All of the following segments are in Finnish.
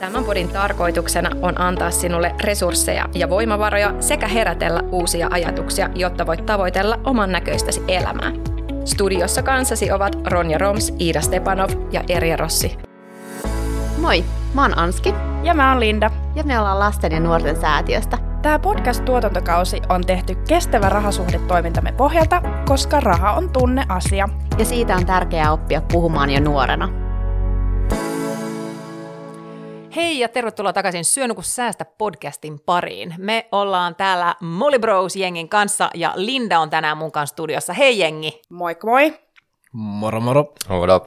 Tämän podin tarkoituksena on antaa sinulle resursseja ja voimavaroja sekä herätellä uusia ajatuksia, jotta voit tavoitella oman näköistäsi elämää. Studiossa kanssasi ovat Ronja Roms, Iida Stepanov ja Erja Rossi. Moi, mä oon Anski Ja mä oon Linda. ja me ollaan lasten ja nuorten säätiöstä. Tämä podcast-tuotantokausi on tehty kestävä rahasuhdetoimintamme pohjalta, koska raha on tunneasia. Ja siitä on tärkeää oppia puhumaan jo nuorena. Hei ja tervetuloa takaisin Syöny kun säästä podcastin pariin. Me ollaan täällä Molly Bros-jengin kanssa ja Linda on tänään mun kanssa studiossa. Hei jengi! Moikka moi! Moro moro. Hold up.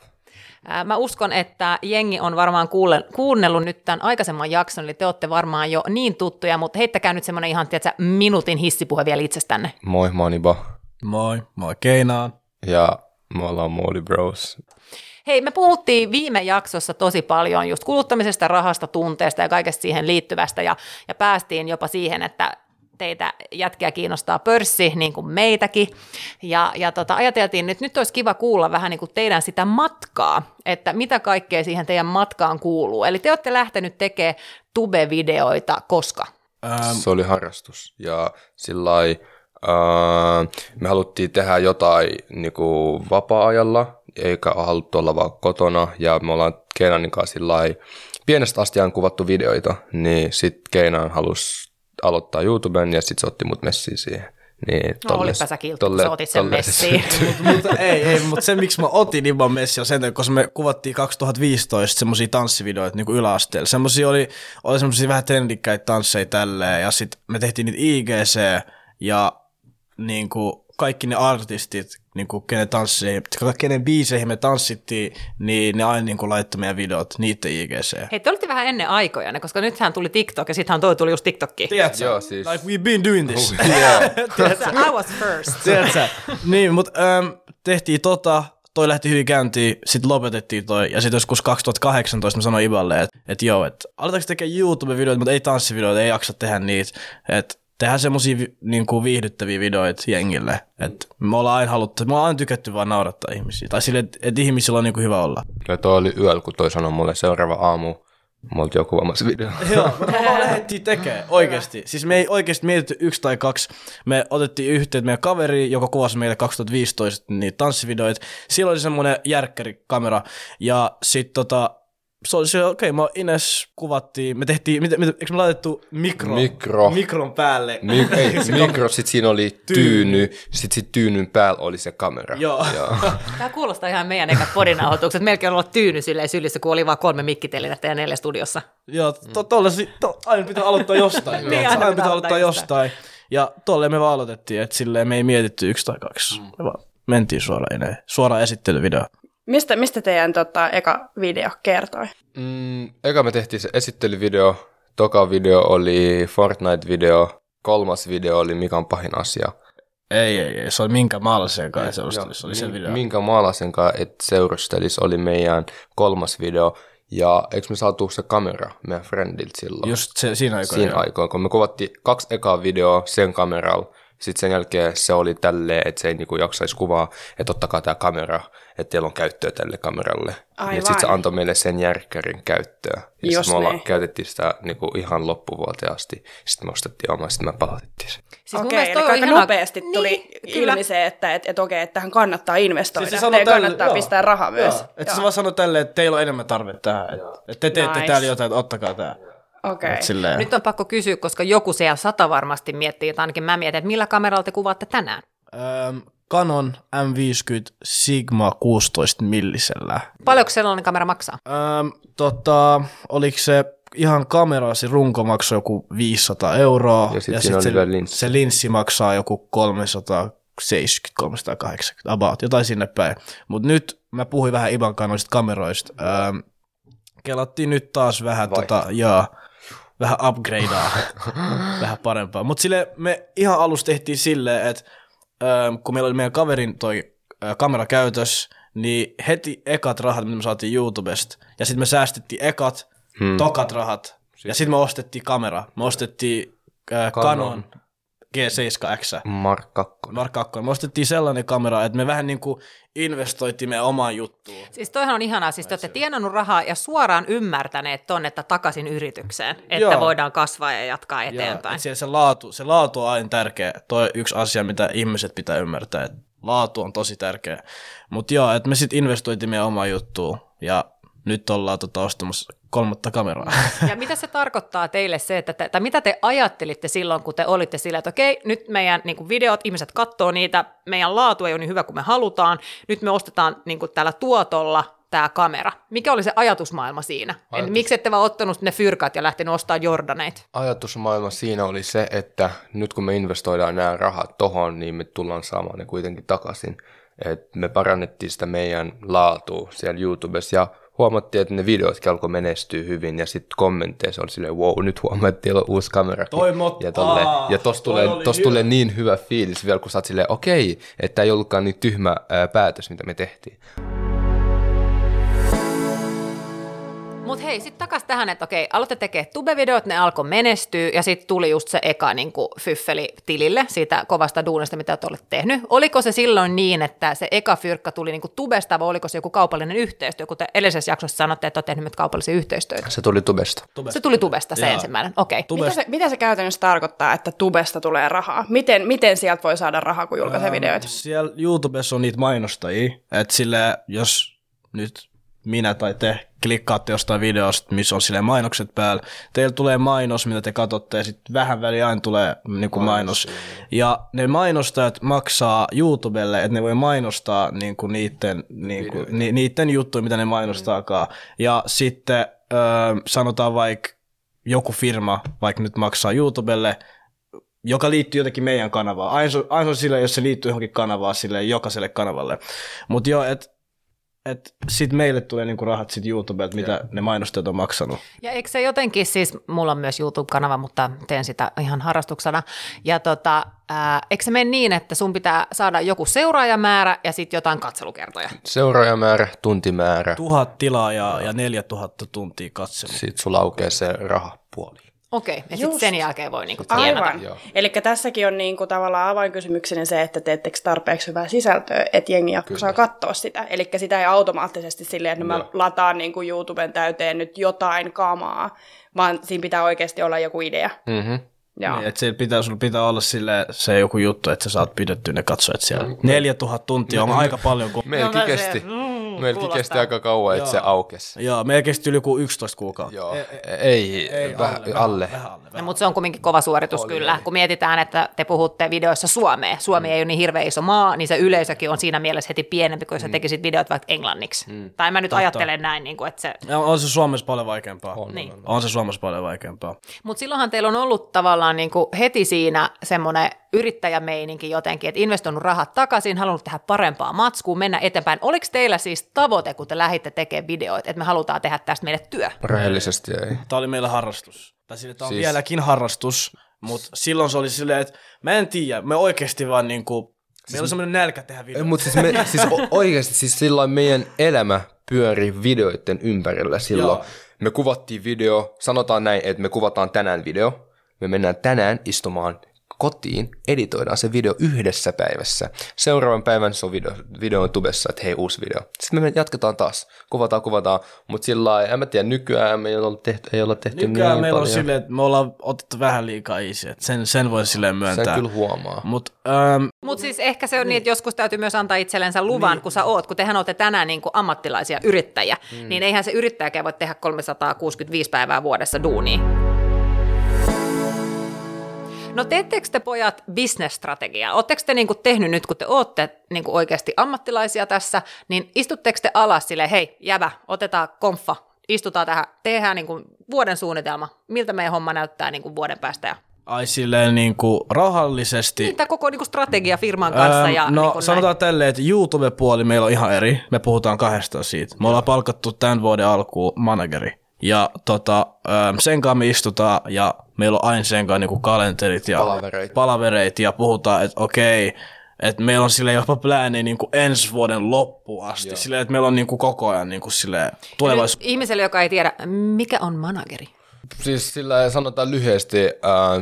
Mä uskon, että jengi on varmaan kuulle, kuunnellut nyt tämän aikaisemman jakson, eli te olette varmaan jo niin tuttuja, mutta heittäkää nyt semmoinen ihan, tiedätkö, minuutin hissipuhe vielä itsestänne. Moi, mä oon. Moi, moi Keinaan. Ja me ollaan Molly Bros. Hei, me puhuttiin viime jaksossa tosi paljon just kuluttamisesta, rahasta, tunteesta ja kaikesta siihen liittyvästä, ja, ja päästiin jopa siihen, että teitä jätkiä kiinnostaa pörssi, niin kuin meitäkin. Ja, ja tota, ajateltiin, että nyt olisi kiva kuulla vähän niin kuin teidän sitä matkaa, että mitä kaikkea siihen teidän matkaan kuuluu. Eli te olette lähtenyt tekemään tube-videoita koska? Ähm, Se oli harrastus. Ja sillä lailla, ää, me haluttiin tehdä jotain niinku vapaa-ajalla, eikä haluttu olla vaan kotona. Ja me ollaan Keinanin kanssa sillä pienestä asti on kuvattu videoita, niin sitten Keinan halusi aloittaa YouTuben ja sitten se otti mut messiin siihen. Niin, No, olipä sä kiltti, kun sä otit sen messiin. mutta ei, ei, mutta se miksi mä otin Iban Messi on sen koska me kuvattiin 2015 semmosia tanssivideoita niin yläasteella. Semmosia oli, oli semmosia vähän trendikkäitä tansseja tälleen ja sit me tehtiin niitä IGC ja niin kuin kaikki ne artistit, niin kuin kenen, tansseihin, kenen biiseihin me tanssittiin, niin ne aina niin kuin laittoi meidän videot, niiden IGC. Hei, te olitte vähän ennen aikoja, koska nythän tuli TikTok ja sittenhän toi tuli just TikTokki. Tiedätkö? Joo, siis- Like we've been doing this. I was first. Tiedätkö? niin, mutta ähm, tehtiin tota, toi lähti hyvin käyntiin, sitten lopetettiin toi, ja sitten joskus 2018 mä sanoin Iballe, että et joo, että aletaanko tekemään YouTube-videoita, mutta ei tanssivideoita, ei jaksa tehdä niitä, että tehdään semmosia vi, niinku viihdyttäviä videoita jengille, että me ollaan aina haluttu, me ollaan aina tykätty vaan naurattaa ihmisiä, tai sille, että et ihmisillä on niinku hyvä olla. Ja toi oli yöllä, kun toi sanoi mulle seuraava aamu. Me oltiin jo kuvaamassa video. Joo, me vaan lähdettiin tekemään, oikeasti. Siis me ei oikeasti mietitty yksi tai kaksi. Me otettiin yhteyttä meidän kaveri, joka kuvasi meille 2015 niitä tanssivideoita. Silloin oli semmoinen järkkärikamera. Ja sit tota, se oli se, okei, okay, mä Ines kuvattiin, me tehtiin, mitä, mitä, eikö me laitettu mikro, Mikro. mikron päälle? Mi- ei, mikro, sit siinä oli tyyny, sit sit tyynyn päällä oli se kamera. Joo. Joo. Tämä kuulostaa ihan meidän ekat podinauhoitukset. Melkein on ollut tyyny silleen sylissä, kun oli vaan kolme mikkitelinettä ja neljä studiossa. Joo, to, tolle, to, aina pitää aloittaa jostain. Niin, aina, aina pitää aloittaa aloittaa jostain. Ja tolle me vaan aloitettiin, että silleen me ei mietitty yksi tai kaksi. Me vaan mentiin suoraan. Suoraan esittelyvideo. Mistä, mistä teidän tota, eka video kertoi? Mm, eka me tehtiin se esittelyvideo, toka video oli Fortnite-video, kolmas video oli Mikan pahin asia. Ei, ei, ei. Se oli minkä maalaisen kanssa seurustelisi. Se oli se Min- video. Minkä maalaisen kanssa et seurustelis oli meidän kolmas video. Ja eikö me saatu se kamera meidän friendiltä silloin? Just se, siinä aikoina. siinä aikoina, kun me kuvattiin kaksi ekaa videoa sen kameralla, sitten sen jälkeen se oli tälleen, että se ei niinku jaksaisi kuvaa, että ottakaa tämä kamera, että teillä on käyttöä tälle kameralle. Aivan. Ja sitten se antoi meille sen järkkärin käyttöä. Ja Jos me olla, niin. käytettiin sitä niinku ihan loppuvuoteen asti. Sitten me ostettiin oma, sitten me palautettiin se. Siis mun Okei, mielestä eli aika ihana- nopeasti tuli Niin, kyllä. ilmi se, että et, et okei, että tähän kannattaa investoida. Siis Siis Teidän kannattaa pistää rahaa myös. Joo. Että se vaan sanoi tälleen, että teillä on enemmän tarvetta tähän. Että et te teette Nice. täällä jotain, että ottakaa tää. Okei. Et silleen. Nyt on pakko kysyä, koska joku siellä sata varmasti miettii, tai ainakin mä mietin, että millä kameralla te kuvaatte tänään? Ähm, Canon M50 Sigma 16 millisellä. Paljonko sellainen kamera maksaa? Ähm, tota, oliko se ihan kamera, se runko maksoi joku 500 euroa. Ja sit sit siinä oli se, linssi. se linssi maksaa joku 370, 380, about, jotain sinne päin. Mutta nyt mä puhuin vähän Iban kannoista kameroista. Ähm, kelattiin nyt taas vähän tota, joo, vähän upgradea, vähän parempaa. Mutta sille me ihan alussa tehtiin silleen, että ähm, kun meillä oli meidän kaverin toi äh, kamera käytös, niin heti ekat rahat, mitä me saatiin YouTubesta, ja sitten me säästettiin ekat, hmm. tokat rahat, ja sitten me ostettiin kamera. Me ostettiin äh, Canon. Canon. G7X. Mark 2. Mark 2. Me ostettiin sellainen kamera, että me vähän niin kuin investoitiin meidän omaan juttuun. Siis toihan on ihanaa, siis te olette tienannut rahaa ja suoraan ymmärtäneet ton, että takaisin yritykseen, että Joo. voidaan kasvaa ja jatkaa Ja, eteenpäin. et siellä se, laatu, se laatu on aina tärkeä. Toi yksi asia, mitä ihmiset pitää ymmärtää, että laatu on tosi tärkeä. Mutta joo, että me sitten investoitiin meidän omaan juttuun ja nyt ollaan tota ostamassa kolmatta kameraa. Ja mitä se tarkoittaa teille se, että te, tai mitä te ajattelitte silloin, kun te olitte sillä, että okei, nyt meidän niin kuin videot, ihmiset katsoo niitä, meidän laatu ei ole niin hyvä kuin me halutaan, nyt me ostetaan niin kuin tällä tuotolla tämä kamera. Mikä oli se ajatusmaailma siinä? Ajatus. Ajatus. Miksi ette vaan ottanut ne fyrkat ja lähtenyt ostamaan Jordaneita? Ajatusmaailma siinä oli se, että nyt kun me investoidaan nämä rahat tohon, niin me tullaan saamaan ne kuitenkin takaisin. Et me parannettiin sitä meidän laatua siellä YouTubessa ja huomattiin, että ne videotkin alkoi menestyä hyvin ja sitten kommenteissa oli silleen, wow, nyt huomaa, että teillä on uusi kamera. Ja, tolle, ja tossa tulee, hyvä. tulee niin hyvä fiilis vielä, kun sä oot silleen, okei, että ei ollutkaan niin tyhmä ää, päätös, mitä me tehtiin. Mutta hei, sitten takas tähän, että okei, aloitte tekemään tube-videot, ne alkoi menestyä, ja sitten tuli just se eka niin fyffeli tilille siitä kovasta duunista, mitä te olette tehnyt. Oliko se silloin niin, että se eka fyrkka tuli niin tubesta, vai oliko se joku kaupallinen yhteistyö, kun te edellisessä jaksossa sanotte, että olette tehnyt nyt kaupallisia yhteistyötä? Se tuli tubesta. Se tuli tubesta se Joo. ensimmäinen, okei. Okay. Mitä se, mitä se käytännössä tarkoittaa, että tubesta tulee rahaa? Miten, miten sieltä voi saada rahaa, kun julkaisee videoita? Siellä YouTubessa on niitä mainostajia, että sille jos nyt minä tai te klikkaatte jostain videosta, missä on sille mainokset päällä, teillä tulee mainos, mitä te katsotte, ja sitten vähän väliä aina tulee niin kuin mainos. Ja ne mainostajat maksaa YouTubelle, että ne voi mainostaa niin kuin niiden, niin kuin, ni, niiden juttuja, mitä ne mainostaakaan. Ja sitten ö, sanotaan vaikka joku firma, vaikka nyt maksaa YouTubelle, joka liittyy jotenkin meidän kanavaan. Aina, se on- aina on sille, jos se liittyy johonkin kanavaan, sille jokaiselle kanavalle. Mutta joo, että et sit meille tulee niinku rahat sit YouTubelta, mitä ne mainostajat on maksanut. Ja eikö se jotenkin, siis mulla on myös YouTube-kanava, mutta teen sitä ihan harrastuksena. Ja tota, ää, eikö se mene niin, että sun pitää saada joku seuraajamäärä ja sitten jotain katselukertoja? Seuraajamäärä, tuntimäärä, Tuhat tilaajaa ja neljä tuhatta tuntia katselua. sitten sulla aukeaa se rahapuoli. Okei, ja sitten sen jälkeen voi niinku tienata. Aivan. Eli tässäkin on niinku tavallaan avainkysymyksenä se, että teettekö tarpeeksi hyvää sisältöä, että jengi saa katsoa sitä. Eli sitä ei automaattisesti silleen, että no mä lataan niinku YouTuben täyteen nyt jotain kamaa, vaan siinä pitää oikeasti olla joku idea. Mm-hmm. Joo. Niin, että pitää, sulla pitää olla sille se joku juttu, että sä saat pidettyä ne katsojat siellä. Neljä tuhat tuntia on aika paljon. Kun... Meilläkin No, se- kesti, mm, meilläkin kuulostaa. kesti aika kauan, että se aukesi. Joo, meillä kesti yli joku 11 kuukautta. Joo, ei, ei vähän alle. Vähän alle. No, mutta se on kumminkin kova suoritus oli, kyllä. Oli. Kun mietitään, että te puhutte videoissa Suomea. Suomi mm. ei ole niin hirveän iso maa, niin se yleisökin on siinä mielessä heti pienempi, kun mm. sä tekisit videot vaikka englanniksi. Mm. Tai mä nyt ajattelen näin, niin kuin, että se... Ja on se Suomessa paljon vaikeampaa. On, Niin. on, On se Suomessa paljon vaikeampaa. Mutta silloinhan teillä on ollut tavallaan niin kuin heti siinä semmoinen yrittäjämeininki jotenkin, että investoinut rahat takaisin, halunnut tehdä parempaa matskua, mennä eteenpäin. Oliko teillä siis tavoite, kun te lähditte tekemään videoita, että me halutaan tehdä tästä meille työ? Rehellisesti ei. Tämä oli meillä harrastus. Tai sille, tämä on Siis- siis... vieläkin harrastus, mutta silloin se oli silleen, että mä en tiedä, me oikeasti vaan niinku, meillä on semmoinen nälkä tehdä videoita. Mutta siis, me, siis o- oikeasti siis silloin meidän elämä pyöri videoiden ympärillä silloin. Joo. Me kuvattiin video, sanotaan näin, että me kuvataan tänään video. Me mennään tänään istumaan kotiin, editoidaan se video yhdessä päivässä. Seuraavan päivän se on video, video on tubessa, että hei uusi video. Sitten me jatketaan taas, kuvataan, kuvataan, mutta sillä lailla, en mä tiedä, nykyään me ei olla tehty, ei olla tehty Nykyään niin meillä paljon. on silleen, että me ollaan otettu vähän liikaa easy, että sen, sen voi silleen Sen myöntää. kyllä huomaa. Mutta ähm, Mutta siis ehkä se on niin, että joskus täytyy myös antaa itsellensä luvan, niin. kun sä oot, kun tehän olette tänään niin kuin ammattilaisia yrittäjiä, mm. niin eihän se yrittäjäkään voi tehdä 365 päivää vuodessa duunia. No teettekö te pojat bisnesstrategiaa? Oletteko te niinku tehnyt nyt, kun te olette niinku oikeasti ammattilaisia tässä, niin istutteko te alas sille, hei jävä, otetaan konfa, istutaan tähän, tehdään niinku vuoden suunnitelma, miltä meidän homma näyttää niinku vuoden päästä ja ai silleen niinku rauhallisesti. niin, tämä koko niinku strategia firman kanssa. Ähm, ja no niinku sanotaan tälleen, että YouTube-puoli meillä on ihan eri. Me puhutaan kahdesta siitä. Me ollaan palkattu tämän vuoden alkuun manageri. Ja tota, ähm, sen kanssa me istutaan ja meillä on aina sen kanssa niinku kalenterit ja Palavereita. palavereita ja puhutaan, että okei, että meillä on sille jopa plääni niinku ensi vuoden loppuun asti. Silleen, että meillä on niinku koko ajan niinku sille Nyt tulevaisuus. ihmiselle, joka ei tiedä, mikä on manageri? siis sillä sanotaan lyhyesti, äh,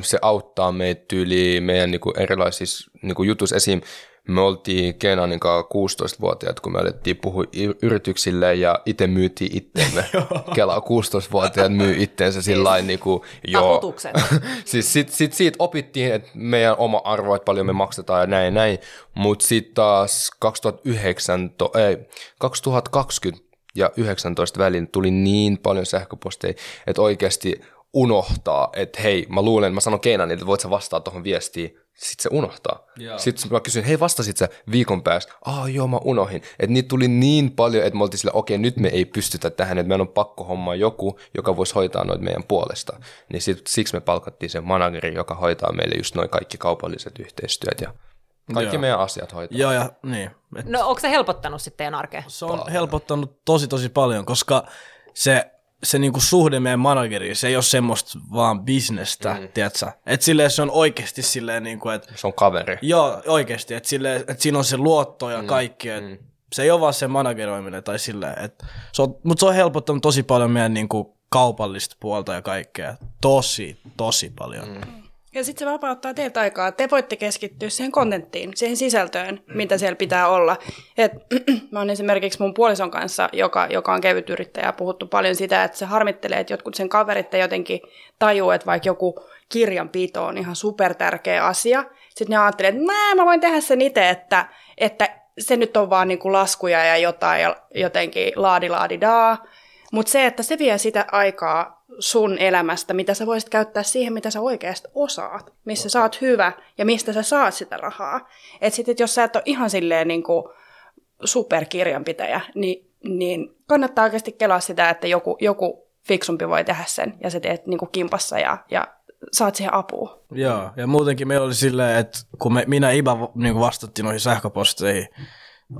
se auttaa meitä tyyli meidän niinku erilaisissa niinku jutuissa esim. Me oltiin Kenanin kanssa 16-vuotiaat, kun me alettiin puhua yrityksille ja itse myytiin itteemme. Kela 16-vuotiaat myy itteensä sillä lailla niinku, joo. Taputukset. siis sit, sit siitä opittiin, että meidän oma arvo, että paljon me maksetaan ja näin ja näin. Mutta sitten taas 2009, ei, 2020 ja 19 välin tuli niin paljon sähköposteja, että oikeasti unohtaa, että hei, mä luulen, mä sanon Keinanille, että voit sä vastaa tuohon viestiin, sitten se unohtaa. Joo. Sitten mä kysyin, hei vastasit sä viikon päästä? Aa joo, mä unohin. Että niitä tuli niin paljon, että me oltiin sillä, okei, nyt me ei pystytä tähän, että meidän on pakko hommaa joku, joka voisi hoitaa noita meidän puolesta. Niin sit, siksi me palkattiin sen manageri, joka hoitaa meille just noin kaikki kaupalliset yhteistyöt ja kaikki Joo. meidän asiat hoitaa. Joo, ja niin. Et No onko se helpottanut sitten teidän arkea? se on helpottanut tosi tosi paljon, koska se, se niinku suhde meidän manageriin, se ei ole semmoista vaan bisnestä, mm. tiedätkö? Että silleen se on oikeasti silleen niinku, että Se on kaveri. joo, oikeasti, että silleen, että siinä on se luotto ja kaikki, että mm. se ei ole vaan se manageroiminen tai silleen, että se on, mutta se on helpottanut tosi paljon meidän niinku kaupallista puolta ja kaikkea. Tosi, tosi paljon. Mm. Ja sitten se vapauttaa teiltä aikaa. Te voitte keskittyä siihen kontenttiin, siihen sisältöön, mitä siellä pitää olla. Et, mä oon esimerkiksi mun puolison kanssa, joka, joka on kevyt yrittäjä, puhuttu paljon sitä, että se harmittelee, että jotkut sen kaverit jotenkin tajuu, että vaikka joku kirjanpito on ihan super tärkeä asia. Sitten ne ajattelee, että mä, mä voin tehdä sen itse, että, että se nyt on vaan niinku laskuja ja jotain ja jotenkin laadi laadi daa. Mutta se, että se vie sitä aikaa sun elämästä, mitä sä voisit käyttää siihen, mitä sä oikeasti osaat, missä sä oot hyvä ja mistä sä saat sitä rahaa. Et sit, et jos sä et ole ihan silleen niin kuin superkirjanpitäjä, niin, niin kannattaa oikeasti kelaa sitä, että joku, joku fiksumpi voi tehdä sen ja sä teet niin kuin kimpassa ja, ja saat siihen apua. Joo, ja muutenkin meillä oli silleen, että kun me, minä Iba niin vastattiin noihin sähköposteihin,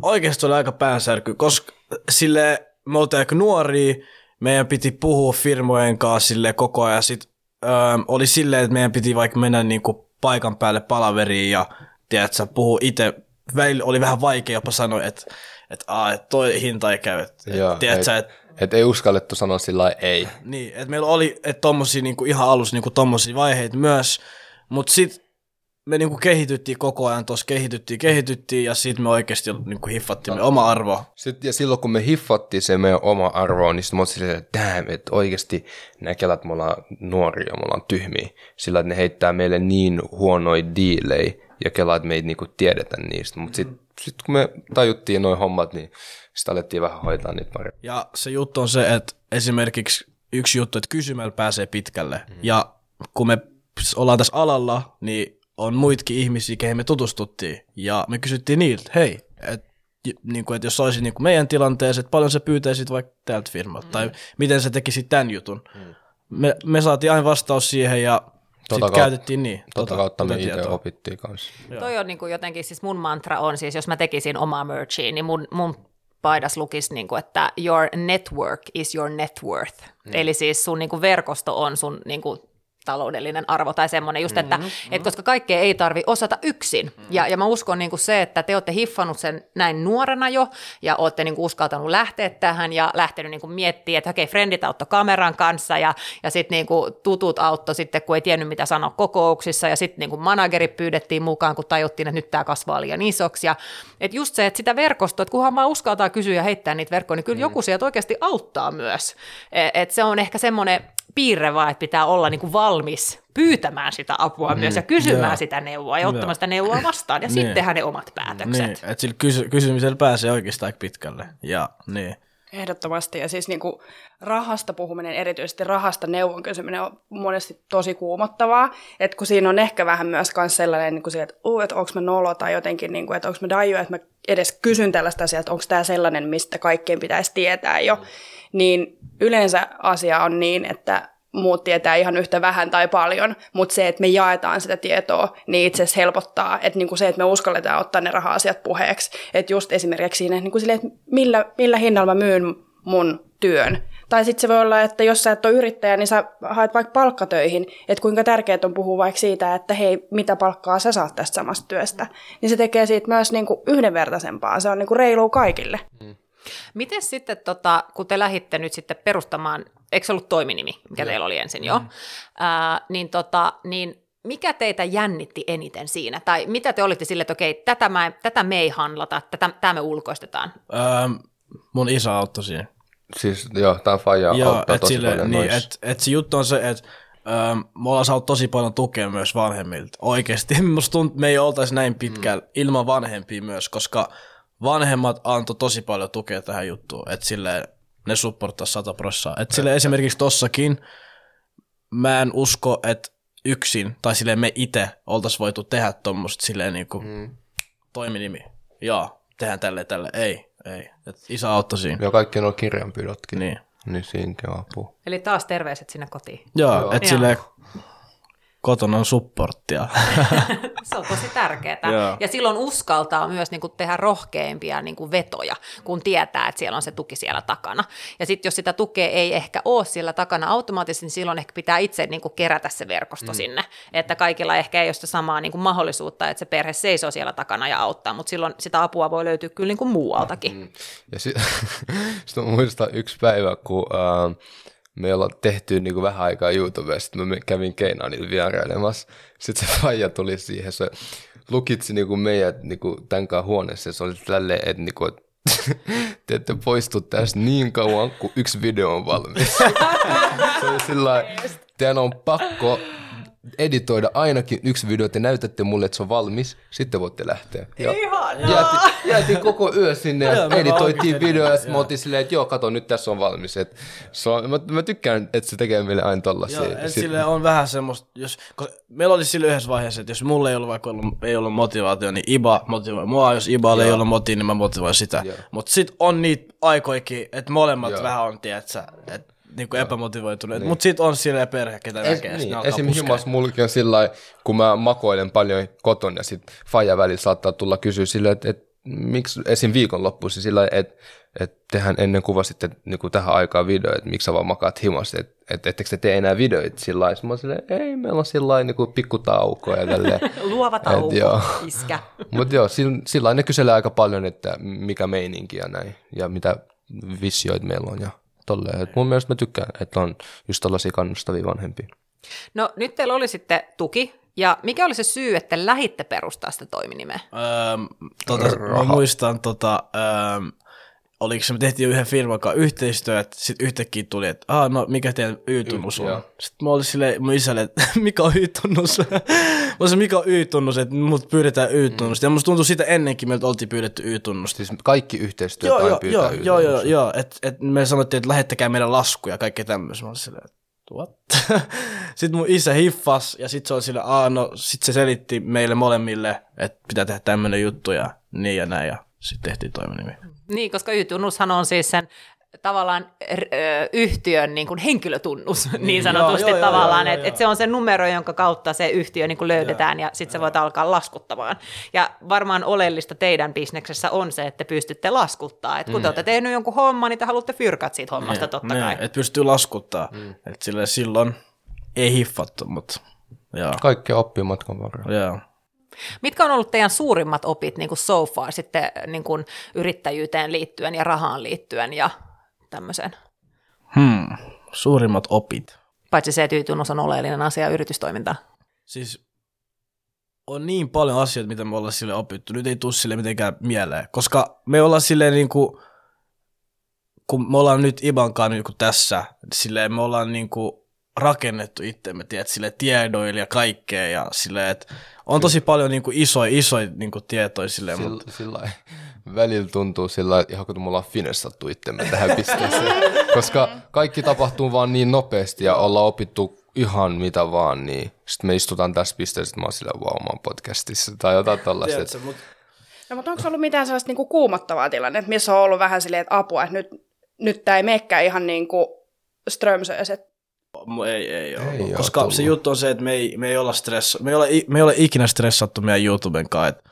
oikeasti oli aika päänsärky, koska sille me oltiin aika nuoria, meidän piti puhua firmojen kanssa sille koko ajan, sit öö, oli silleen, että meidän piti vaikka mennä niinku paikan päälle palaveriin ja tiedätkö, puhua itse, välillä oli vähän vaikea jopa sanoa, että että aa, et toi hinta ei käy, että Joo, tiedätkö, et, että et ei uskallettu sanoa sillä ei. niin, että meillä oli että tommosia niinku ihan alussa niinku tommosia vaiheita myös, mutta sitten me niinku kehityttiin koko ajan tuossa, kehityttiin, kehityttiin ja sitten me oikeasti niinku hiffattiin me oma arvo. Sitten, ja silloin kun me hiffattiin se meidän oma arvo, niin sitten mä silleen, että damn, että oikeasti nämä kelat, me ollaan nuoria, me ollaan tyhmiä. Sillä että ne heittää meille niin huonoja diilejä ja kelat, että me ei niinku tiedetä niistä. Mutta sitten sit kun me tajuttiin noin hommat, niin sitten alettiin vähän hoitaa niitä paremmin. Ja se juttu on se, että esimerkiksi yksi juttu, että kysymällä pääsee pitkälle. Mm. Ja kun me ollaan tässä alalla, niin on muitakin ihmisiä, keihin me tutustuttiin. Ja me kysyttiin niiltä, hei, että niin kuin, että jos olisit niin kuin meidän tilanteessa, että paljon sä pyytäisit vaikka tältä firmalta, mm. tai miten sä tekisit tämän jutun. Mm. Me, me saatiin aina vastaus siihen, ja sitten kautta- käytettiin niin. Tota kautta me tota itse opittiin kanssa. Joo. Toi on niin kuin jotenkin, siis mun mantra on siis, jos mä tekisin omaa merchia, niin mun, mun paidas lukisi, niin kuin, että your network is your net worth. Mm. Eli siis sun niin kuin verkosto on sun niin kuin, taloudellinen arvo tai semmoinen just, että mm-hmm. et koska kaikkea ei tarvi osata yksin. Mm-hmm. Ja, ja mä uskon niin kuin se, että te olette hiffannut sen näin nuorena jo ja olette niin kuin uskaltanut lähteä tähän ja lähtenyt niin kuin miettimään, että okei, frendit auttoi kameran kanssa ja, ja sitten niin kuin tutut auttoi sitten, kun ei tiennyt mitä sanoa kokouksissa ja sitten niin kuin manageri pyydettiin mukaan, kun tajuttiin, että nyt tämä kasvaa liian isoksi. Ja, et just se, että sitä verkostoa, että kunhan vaan uskaltaa kysyä ja heittää niitä verkkoja, niin kyllä mm. joku sieltä oikeasti auttaa myös. Et, et se on ehkä semmoinen piirre vaan, että pitää olla niin kuin valmis pyytämään sitä apua mm, myös ja kysymään joo. sitä neuvoa ja ottamaan sitä neuvoa vastaan ja Niin. sitten tehdä ne omat päätökset. Niin, että sillä kysy- kysymisellä pääsee oikeastaan aika pitkälle. Ja niin. Ehdottomasti. Ja siis niin kuin rahasta puhuminen, erityisesti rahasta neuvon kysyminen on monesti tosi kuumottavaa. Että kun siinä on ehkä vähän myös kans sellainen, niin kuin se, että, uh, että onko mä nolo tai jotenkin, niin kuin, että onko mä daiju, että mä edes kysyn tällaista asiaa, että onko tämä sellainen, mistä kaikkien pitäisi tietää jo. Niin yleensä asia on niin, että muut tietää ihan yhtä vähän tai paljon, mutta se, että me jaetaan sitä tietoa, niin itse asiassa helpottaa, että niinku se, että me uskalletaan ottaa ne raha-asiat puheeksi. Että just esimerkiksi siinä, niinku silleen, että millä, millä hinnalla mä myyn mun työn. Tai sitten se voi olla, että jos sä et ole yrittäjä, niin sä haet vaikka palkkatöihin, että kuinka tärkeää on puhua vaikka siitä, että hei, mitä palkkaa sä saat tästä samasta työstä. Niin se tekee siitä myös niinku yhdenvertaisempaa, se on niinku reilu kaikille. Miten sitten, tota, kun te lähditte nyt sitten perustamaan eikö se ollut toiminimi, mikä teillä oli ensin jo, mm. ää, niin, tota, niin mikä teitä jännitti eniten siinä? Tai mitä te olitte sille, että okei, tätä, mä, tätä me ei handlata, tätä, tämä me ulkoistetaan? Öö, mun isä auttoi siinä. Siis joo, tämä faija Joo, auttaa et tosi sille, paljon niin, noissa. et, et se juttu on se, että ähm, me ollaan saanut tosi paljon tukea myös vanhemmilta. Oikeasti, musta tuntuu, että me ei oltaisi näin pitkällä mm. ilman vanhempia myös, koska vanhemmat antoi tosi paljon tukea tähän juttuun. Että sille ne supporttaa 100 prosenttia. Että sille esimerkiksi tossakin mä en usko, että yksin, tai sille me itse oltaisiin voitu tehdä tuommoista silleen niinku mm. toiminimi. Joo, tehdään tälle tälle. Ei, ei. Et isä auttoi siinä. Ja kaikki nuo kirjanpidotkin. Niin. Niin siinäkin on apua. Eli taas terveiset sinne kotiin. Joo, Joo. että silleen kotona on supporttia. Se on tosi tärkeää. Joo. ja silloin uskaltaa myös niin kuin, tehdä rohkeimpia niin kuin, vetoja, kun tietää, että siellä on se tuki siellä takana. Ja sitten jos sitä tukea ei ehkä ole siellä takana automaattisesti, niin silloin ehkä pitää itse niin kuin, kerätä se verkosto mm. sinne. Että kaikilla ehkä ei ole sitä samaa niin kuin, mahdollisuutta, että se perhe seisoo siellä takana ja auttaa, mutta silloin sitä apua voi löytyä kyllä niin kuin, muualtakin. Mm. Ja sitten sit mä muistan yksi päivä, kun äh, me ollaan tehty niin kuin vähän aikaa YouTubea, sitten mä kävin Keinaanilla vierailemassa. Sitten se faija tuli siihen, se lukitsi niin kuin meidät niin kuin tämän kanssa huoneessa, se oli tälleen, että niin kuin, te ette poistu tästä niin kauan, kun yksi video on valmis. se oli sillä teidän on pakko editoida ainakin yksi video, te näytätte mulle, että se on valmis, sitten voitte lähteä. Ja jäätiin, jäätiin koko yö sinne ja Joo, editoitiin vaan videoja, ja mä otin silleen, että joo, kato, nyt tässä on valmis. Et se on, mä, mä, tykkään, että se tekee meille aina tollasia. Joo, et sille on vähän semmoista, jos, meillä oli sille yhdessä vaiheessa, että jos mulla ei ollut vaikka ollut, ei ollut motivaatio, niin Iba motivoi mua, jos Iba ei ollut motivaatio, niin mä motivoin sitä. Mutta sit on niitä aikoikin, että molemmat Joo. vähän on, tiedätkö, että niinku epämotivoituneet, niin. mutta sit on silleen perhe, ketä Es, näkee, niin, niin, esim. himas mullakin on sillä lailla, kun mä makoilen paljon kotona ja sit faija välillä saattaa tulla kysyä silleen, että et, miksi esim. viikonloppuisin sillä lailla, että et tehän ennen kuvasitte niinku tähän aikaan video, että miksi sä vaan makaat himassa, että et, ettekö te tee enää videoita sillä lailla. Sitten Mä oon silleen, ei, meillä on sillä lailla niinku pikku tauko ja tälleen. Luova tauko, joo. iskä. Mutta joo, sillä, sillä lailla ne kyselee aika paljon, että mikä meininki ja näin, ja mitä visioita meillä on ja tolleen. Et mun mielestä mä tykkään, että on just tällaisia kannustavia vanhempia. No nyt teillä oli sitten tuki, ja mikä oli se syy, että lähitte perustaa sitä toiminimeä? Öö, tota, mä muistan, tota, öö, oliko se, me tehtiin yhden firman kanssa yhteistyö, että sitten yhtäkkiä tuli, että ah, no mikä teidän Y-tunnus on? joo. Sitten mä olin silleen mun isälle, että mikä on Y-tunnus? mä olisin, mikä on Y-tunnus, että mut pyydetään Y-tunnusta. Ja musta tuntui sitä ennenkin, meiltä oltiin pyydetty Y-tunnusta. Siis kaikki yhteistyöt Joo, aina joo, pyytää joo, joo, joo, joo, että et me sanottiin, että lähettäkää meidän laskuja ja kaikkea tämmöistä. Mä olin silleen, että what? sitten mun isä hiffas ja sitten se oli sillä, aa no, sit se selitti meille molemmille, että pitää tehdä tämmöinen juttu ja niin ja näin ja sitten tehtiin toiminimi. Niin, koska Y-tunnushan on siis sen tavallaan ö, yhtiön niin kuin henkilötunnus niin, niin sanotusti joo, joo, tavallaan, joo, joo, että joo. et se on se numero, jonka kautta se yhtiö niin kuin löydetään ja sitten sä voit alkaa laskuttamaan. Ja varmaan oleellista teidän bisneksessä on se, että te pystytte laskuttaa. Et kun te olette tehnyt jonkun homman, niin te haluatte fyrkat siitä hommasta totta kai. Että pystyy laskuttaa. Mm. Että silleen silloin ei hiffattu, mutta joo. Kaikkea oppii matkan varrella. joo. Mitkä on ollut teidän suurimmat opit niin kuin so far sitten niin kuin yrittäjyyteen liittyen ja rahaan liittyen ja tämmöiseen? Hmm. Suurimmat opit. Paitsi se, että Y-tunnus on oleellinen asia yritystoimintaa. Siis on niin paljon asioita, mitä me ollaan sille opittu. Nyt ei tule sille mitenkään mieleen. Koska me ollaan silleen niin kuin, kun me ollaan nyt Ibankaan niin kuin tässä, silleen me ollaan niin kuin rakennettu itsemme, tiedät, sille tiedoille ja kaikkea. Ja silleen, että on tosi paljon niin kuin isoja, isoja niin kuin tietoja silleen, Sillä, mutta sillä välillä tuntuu sillä lailla, ihan kun me ollaan finessattu itsemme tähän pisteeseen. Koska kaikki tapahtuu vaan niin nopeasti ja ollaan opittu ihan mitä vaan, niin sitten me istutaan tässä pisteessä, että mä oon sillä wow, podcastissa tai jotain tällaista. tiedätkö, mut, No, mutta onko ollut mitään sellaista niinku kuumottavaa tilannetta, missä on ollut vähän silleen, että apua, että nyt, nyt tämä ei menekään ihan niin kuin Strömsös, että Ei, ei, ole. Ei Koska tullut. se juttu on se, että me ei, me ei olla stressa, me ei i- me ei olla ikinä stressattu meidän YouTuben kanssa. Et,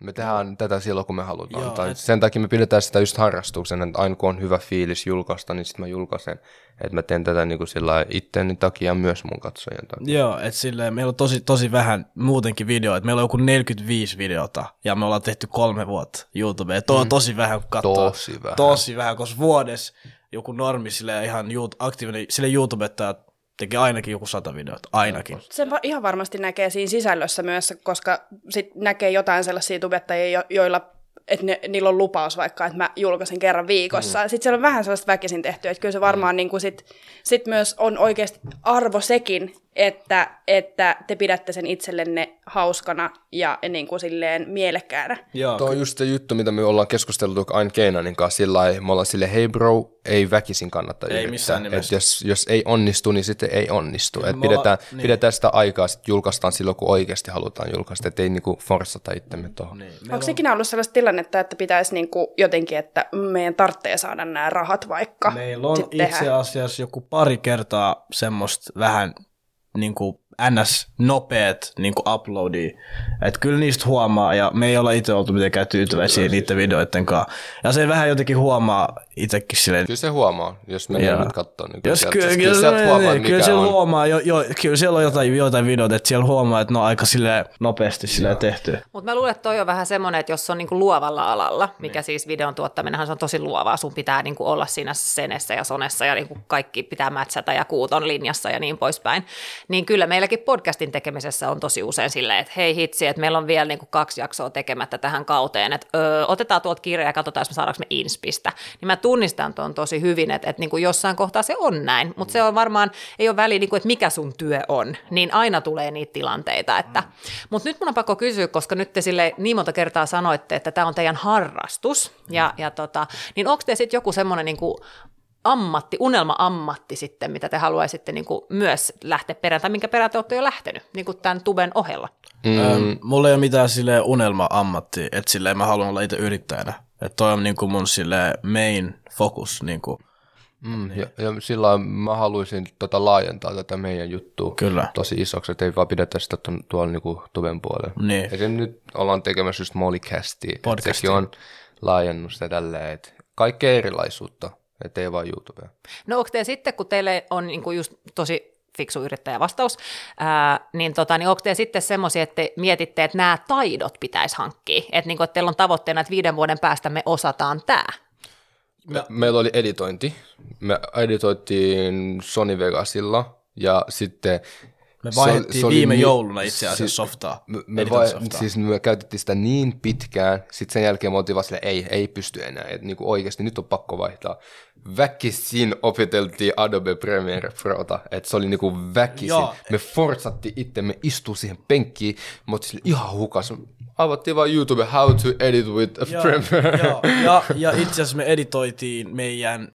Me tehdään tätä silloin, kun me halutaan. Joo, tai et- sen takia me pidetään sitä just harrastuksena, että aina kun on hyvä fiilis julkaista, niin sitten mä julkaisen. Että mä teen tätä niin kuin sillä itteni takia ja myös mun katsojien takia. joo, että silleen meillä on tosi, tosi vähän muutenkin videoita. Meillä on joku 45 videota ja me ollaan tehty kolme vuotta YouTubeen. Tuo on tosi vähän kun katsoo. Tosi vähän. Tosi vähän, koska vuodessa joku normi sille ihan aktiivinen, sille YouTubettaja tekee ainakin joku sata videota, ainakin. Sen va- ihan varmasti näkee siinä sisällössä myös, koska sit näkee jotain sellaisia tubettajia, jo- joilla että ne, niillä on lupaus vaikka, että mä julkaisen kerran viikossa. Mm. Sitten siellä on vähän sellaista väkisin tehty, että kyllä se varmaan mm. niin kuin sit, sit myös on oikeasti arvo sekin, että, että te pidätte sen itsellenne hauskana ja niin kuin silleen mielekkäänä. Joo, Tuo on just se juttu, mitä me ollaan keskusteltu aina Keinanin kanssa sillä lailla, me ollaan sille hei bro, ei väkisin kannata Ei yrittää. missään nimessä. Et jos, jos ei onnistu, niin sitten ei onnistu. Et pidetään, niin. pidetään sitä aikaa, sit julkaistaan silloin, kun oikeasti halutaan julkaista, ettei niinku forssata itsemme tuohon. niin. Onko ikinä ollut sellaista tilannetta, että pitäisi niin kuin jotenkin, että meidän tarvitsee saada nämä rahat vaikka Meillä on itse asiassa joku pari kertaa semmoista vähän niin kuin ns-nopeat niin kuin uploadia. Että kyllä niistä huomaa, ja me ei olla itse oltu mitenkään tyytyväisiä niiden videoiden kanssa. Ja se vähän jotenkin huomaa itsekin silleen, Kyllä se huomaa, jos menee Joo. nyt katsoa. Niin jos sieltä, kyllä, siis kyllä, sieltä huomaa, niin, kyllä siellä on. huomaa, jo, jo, kyllä siellä on jotain, jotain videoita, että siellä huomaa, että ne on aika sille nopeasti sille tehty. Mutta mä luulen, että toi on vähän semmoinen, että jos on niinku luovalla alalla, mikä niin. siis videon tuottaminenhan se on tosi luovaa, sun pitää niinku olla siinä senessä ja sonessa ja niinku kaikki pitää mätsätä ja kuut on linjassa ja niin poispäin, niin kyllä meilläkin podcastin tekemisessä on tosi usein silleen, että hei hitsi, että meillä on vielä niinku kaksi jaksoa tekemättä tähän kauteen, että öö, otetaan tuolta kirja ja katsotaan, jos me saadaanko me inspistä. Niin mä tunnistan tuon tosi hyvin, että, että niinku jossain kohtaa se on näin, mutta se on varmaan, ei ole väliä, niinku, että mikä sun työ on, niin aina tulee niitä tilanteita. Että, mutta nyt mun on pakko kysyä, koska nyt te sille niin monta kertaa sanoitte, että tämä on teidän harrastus, ja, ja tota, niin onko te sitten joku semmoinen niinku ammatti, unelma-ammatti sitten, mitä te haluaisitte niinku myös lähteä perään, tai minkä perään te olette jo lähtenyt, niinku tämän tuben ohella? Mm, Mm. Mulla ei ole mitään sille unelma-ammatti, että silleen mä haluan olla itse yrittäjänä. Että toi on niinku mun sille main focus. Niinku. mm, ja, ja sillä mä haluaisin tota laajentaa tätä meidän juttua Kyllä. tosi isoksi, että ei vaan pidetä sitä tuon, tuolla niinku tuven puolella. Niin. Ja sen nyt ollaan tekemässä just Podcastia. sekin on laajennus ja tälleen, että kaikkea erilaisuutta, ettei vaan YouTubea. No onko te sitten, kun teille on niinku just tosi fiksu yrittäjävastaus, ää, niin, tota, niin onko te sitten semmoisia, että te mietitte, että nämä taidot pitäisi hankkia, että, niinku, että teillä on tavoitteena, että viiden vuoden päästä me osataan tämä. Me, meillä oli editointi. Me editoittiin Sony Vegasilla ja sitten... Me se oli- vaihdettiin se oli viime niin- jouluna itse asiassa siis- softaa. Me, me, vai, editointisoftaa. siis me käytettiin sitä niin pitkään, sitten sen jälkeen me oltiin vaan silleen, ei, ei pysty enää, että niinku oikeasti nyt on pakko vaihtaa. Väkisin opeteltiin Adobe Premiere Prota, että se oli niinku väkisin. Joo. Me fortsattiin itse, me istuu siihen penkkiin, oltiin silleen ihan hukas. Avattiin vaan YouTube, how to edit with a Joo, Premiere. joo. Ja, ja itse asiassa me editoitiin meidän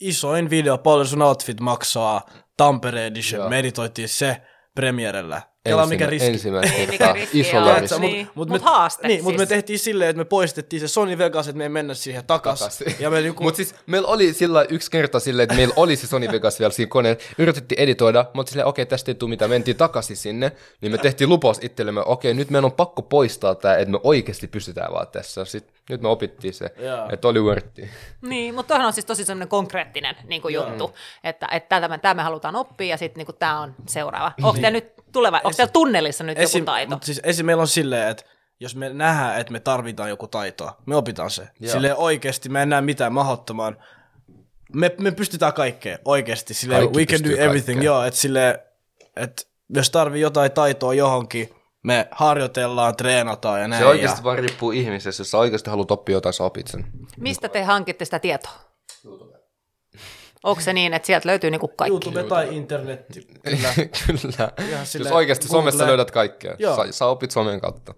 isoin video, paljon sun outfit maksaa, Tampere Edition. Joo. Me editoitiin se premierellä. Kela mikä riski. Ensimmäistä Niin, mikä kertaa, riski, isolla joo. riski. Niin, mut me, haaste Niin, mutta me siis. tehtiin silleen, että me poistettiin se Sony Vegas, että me ei mennä siihen takas. takaisin. Ja me niinku, Mutta siis meillä oli sillä yksi kerta silleen, että meillä oli se Sony Vegas vielä siinä koneella. Yritettiin editoida, mutta silleen, okei, tästä ei tule mitään. Mentiin takaisin sinne, niin me tehtiin lupaus itsellemme, okei, nyt meidän on pakko poistaa tämä, että me oikeasti pystytään vaan tässä. Sitten, nyt me opittiin se, Joo. että oli wortti. Niin, mutta toihan on siis tosi semmoinen konkreettinen niin kuin juttu, että, että tätä me, tämä me halutaan oppia ja sitten niin tämä on seuraava. Onko teillä nyt tuleva, onko teillä tunnelissa nyt joku taito? Mutta siis esim. meillä on silleen, että jos me nähdään, että me tarvitaan joku taitoa, me opitaan se. Joo. Silleen oikeasti me en näe mitään mahdottomaan. Me, me pystytään kaikkeen oikeasti. Silleen, Kaikki we can do everything. kaikkeen. Joo, että silleen, että jos tarvii jotain taitoa johonkin, me harjoitellaan, treenataan ja näin. Se oikeasti ja... vaan riippuu ihmisestä. Jos sä oikeasti haluat oppia jotain, sä opit sen. Mistä te hankitte sitä tietoa? Onko se niin, että sieltä löytyy niinku kaikki? YouTube tai internetti. Kyllä. Kyllä. Jos silleen oikeasti somessa Google. löydät kaikkea. Joo. Sä, sä opit somen kautta.